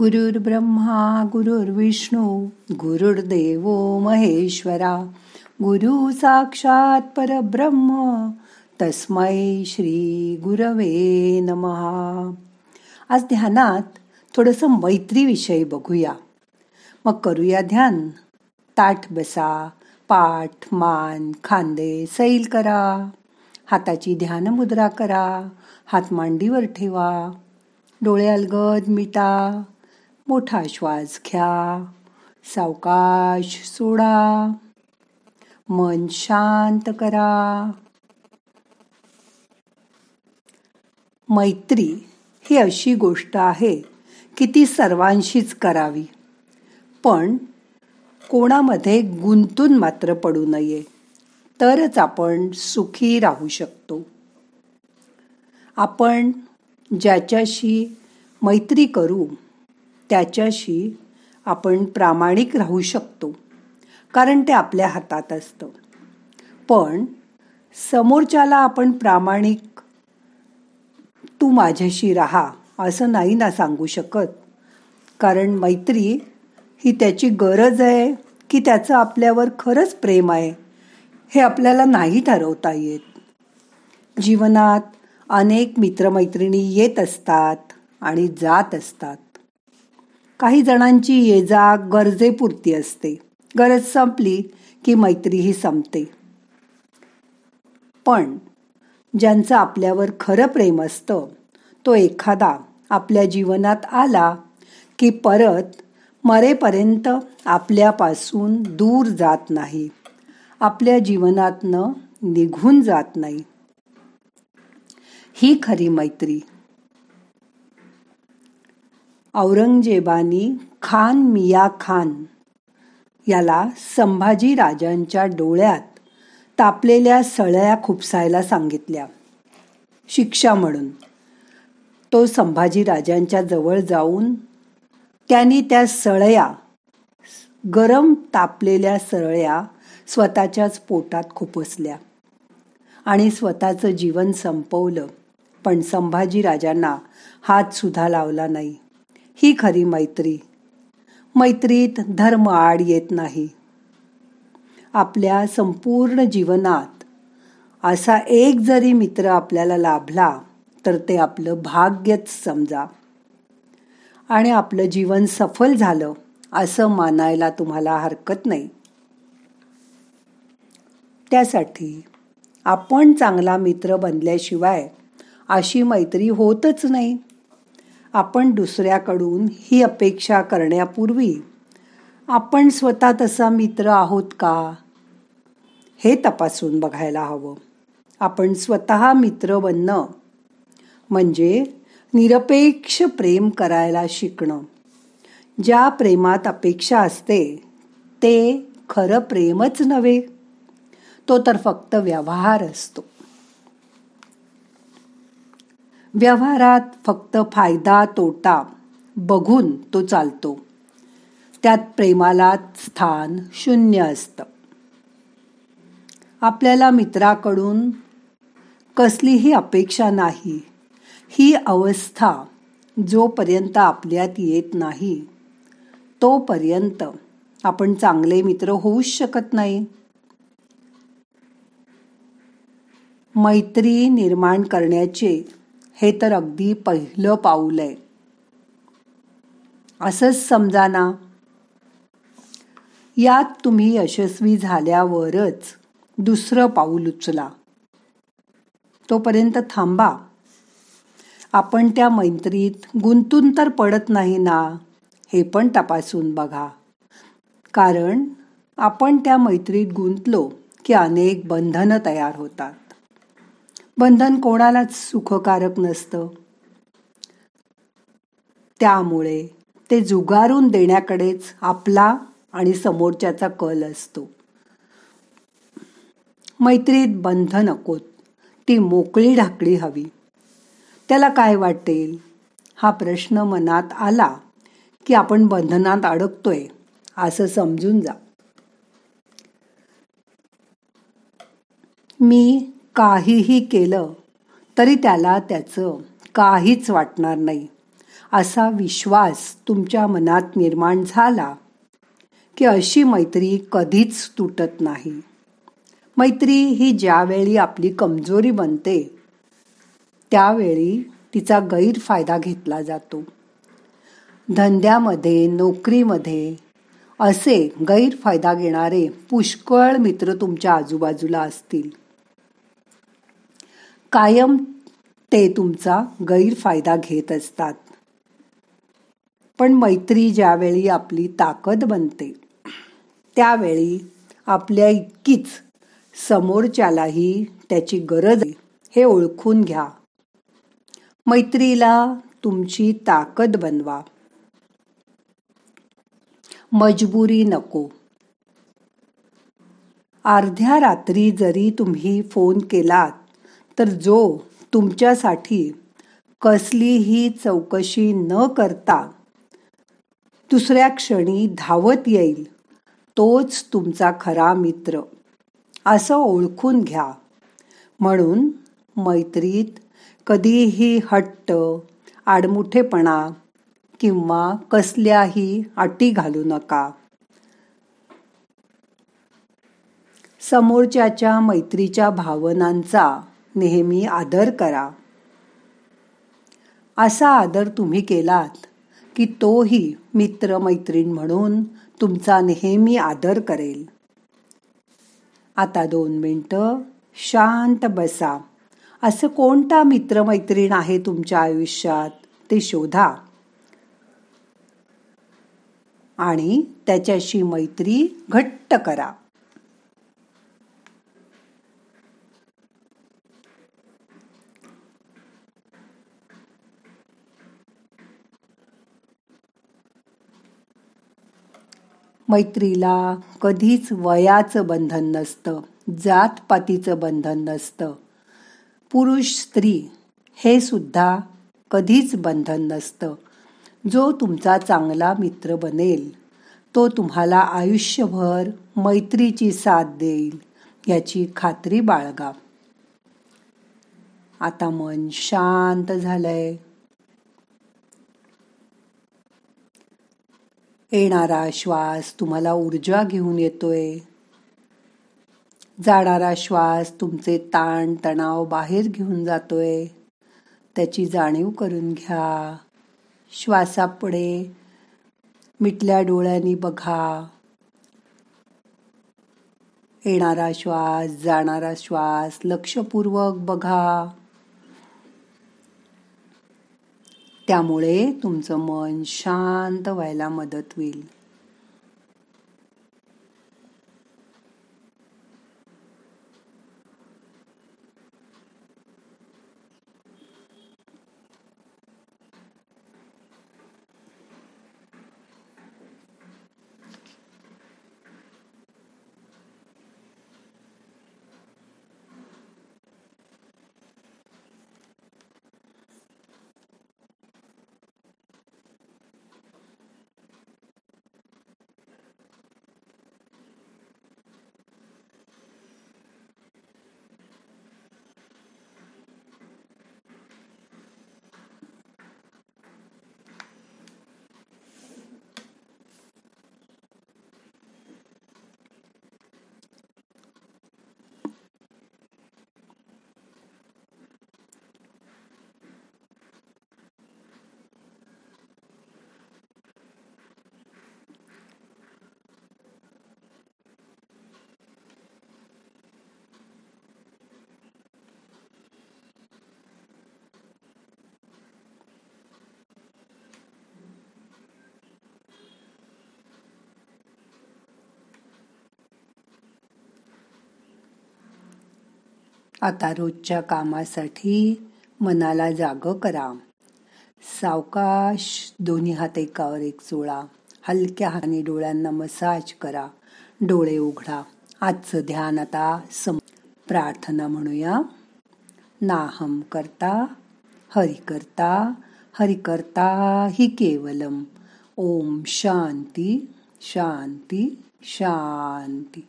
गुरुर् ब्रह्मा गुरुर्विष्णू गुरुर्देव महेश्वरा गुरु साक्षात परब्रह्म तस्मै श्री गुरवे नमहा आज ध्यानात थोडंसं मैत्रीविषयी बघूया. मग करूया ध्यान. ताठ बसा पाठ मान खांदे सैल करा. हाताची ध्यान मुद्रा करा. हात मांडीवर ठेवा. डोळे अलगद मिटा. मोठा श्वास घ्या. सावकाश सोडा. मन शांत करा. मैत्री ही अशी गोष्ट आहे की ती सर्वांशीच करावी. पण कोणामध्ये गुंतून मात्र पडू नये. तरच आपण सुखी राहू शकतो. आपण ज्याच्याशी मैत्री करू त्याच्याशी आपण प्रामाणिक राहू शकतो कारण ते आपल्या हातात असतं. पण समोरच्याला आपण प्रामाणिक तू माझ्याशी राहा असं नाही ना सांगू शकत. कारण मैत्री ही त्याची गरज आहे की त्याचं आपल्यावर खरंच प्रेम आहे हे आपल्याला नाही ठरवता येत. जीवनात अनेक मित्रमैत्रिणी येत असतात आणि जात असतात. काही जणांची ये जा गरजेपुरती असते. गरज संपली की मैत्रीही संपते. पण ज्यांचं आपल्यावर खरं प्रेम असतं तो एखादा आपल्या जीवनात आला की परत मरेपर्यंत आपल्यापासून दूर जात नाही. आपल्या जीवनातनं निघून जात नाही. ही खरी मैत्री. औरंगजेबानी खान मिया खान याला संभाजी राजांच्या डोळ्यात तापलेल्या सळया खुपसायला सांगितल्या. शिक्षा म्हणून. तो संभाजी राजांच्या जवळ जाऊन त्यांनी त्या सळया गरम तापलेल्या सळया स्वतःच्याच पोटात खुपसल्या आणि स्वतःचं जीवन संपवलं. पण संभाजी राजांना हात सुद्धा लावला नाही. ही खरी मैत्री. मैत्रीत धर्म आड येत नाही. आपल्या संपूर्ण जीवनात असा एक जरी मित्र आपल्याला लाभला तर ते आपलं भाग्यच समजा. आणि आपलं जीवन सफल झालं असं मानायला तुम्हाला हरकत नाही. त्यासाठी आपण चांगला मित्र बनल्याशिवाय अशी मैत्री होतच नाही. आपण दुसऱ्याकडून ही अपेक्षा करण्यापूर्वी आपण स्वतः तसा मित्र आहोत का? हे तपासून बघायला हवं. आपण स्वतः मित्र बनणं म्हणजे निरपेक्ष प्रेम करायला शिकणं. ज्या प्रेमात अपेक्षा असते ते खरं प्रेमच नव्हे. तो तर फक्त व्यवहार असतो. व्यवहारात फक्त फायदा तोटा बघून तो चालतो. त्यात प्रेमाला स्थान शून्य असतं. आपल्याला मित्राकडून कसलीही अपेक्षा नाही. ही अवस्था जोपर्यंत आपल्यात येत नाही तोपर्यंत आपण चांगले मित्र होऊच शकत नाही. मैत्री निर्माण करण्याचे हे तर अगदी पहिलं पाऊल आहे. असंच समजा ना. यात तुम्ही यशस्वी झाल्यावरच दुसरं पाऊल उचला. तोपर्यंत थांबा. आपण त्या मैत्रीत गुंतून तर पडत नाही ना हे पण तपासून बघा. कारण आपण त्या मैत्रीत गुंतलो की अनेक बंधनं तयार होतात. बंधन कोणालाच सुखकारक नसतं. त्यामुळे ते जुगारून देण्याकडेच आपला आणि समोरच्याचा कल असतो. मैत्रीत बंध नकोत ती मोकळी ढाकळी हवी. त्याला काय वाटेल? हा प्रश्न मनात आला की आपण बंधनात अडकतोय असं समजून जा. मी काहीही केलं तरी त्याला त्याचं काहीच वाटणार नाही. असा विश्वास तुमच्या मनात निर्माण झाला की अशी मैत्री कधीच तुटत नाही. मैत्री ही ज्यावेळी आपली कमजोरी बनते त्यावेळी तिचा गैरफायदा घेतला जातो. धंद्यामध्ये नोकरीमध्ये असे गैरफायदा घेणारे पुष्कळ मित्र तुमच्या आजूबाजूला असतील. कायम ते तुमचा गैरफायदा घेत असतात. पण मैत्री ज्यावेळी आपली ताकद बनते त्यावेळी आपल्या इतकीच समोरच्यालाही त्याची गरज आहे. हे ओळखून घ्या. मैत्रीला तुमची ताकद बनवा. मजबुरी नको. अर्ध्या रात्री जरी तुम्ही फोन केलात तर जो तुमच्यासाठी कसलीही चौकशी न करता दुसऱ्या क्षणी धावत येईल तोच तुमचा खरा मित्र. असं ओळखून घ्या. म्हणून मैत्रीत कधीही हट्ट आडमुठेपणा किंवा कसल्याही अटी घालू नका. समोरच्याच्या मैत्रीच्या भावनांचा नेहमी आदर करा. असा आदर तुम्ही केलात की तोही मित्र मैत्रीण म्हणून तुमचा नेहमी आदर करेल. आता दोन मिनटं शांत बसा. असं कोणता मित्रमैत्रीण आहे तुमच्या आयुष्यात ते शोधा. आणि त्याच्याशी मैत्री घट्ट करा. मैत्रीला कधीच वयाचं बंधन नसतं जातपातीचं बंधन नसतं. पुरुष स्त्री हे सुद्धा कधीच बंधन नसतं. जो तुमचा चांगला मित्र बनेल तो तुम्हाला आयुष्यभर मैत्रीची साथ देईल याची खात्री बाळगा. आता मन शांत झालंय. येणारा श्वास तुम्हाला ऊर्जा घेऊन येतोय. जाणारा श्वास तुमचे ताण तणाव बाहेर घेऊन जातोय. त्याची जाणीव करून घ्या. श्वासापुढे मिटल्या डोळ्यांनी बघा. येणारा श्वास जाणारा श्वास लक्षपूर्वक बघा. त्यामुळे तुमचं मन शांत व्हायला मदत होईल. आता रोजच्या कामासाठी मनाला जाग करा. सावकाश दोन्ही हात एकावर एक चोळा हलक्या हाताने डोळ्यांना मसाज करा. डोळे उघडा. आजचं ध्यान आता सम प्रार्थना म्हणूया. नाहम करता हरि करता हरि करता हि केवलम. ओम शांती शांती शांती.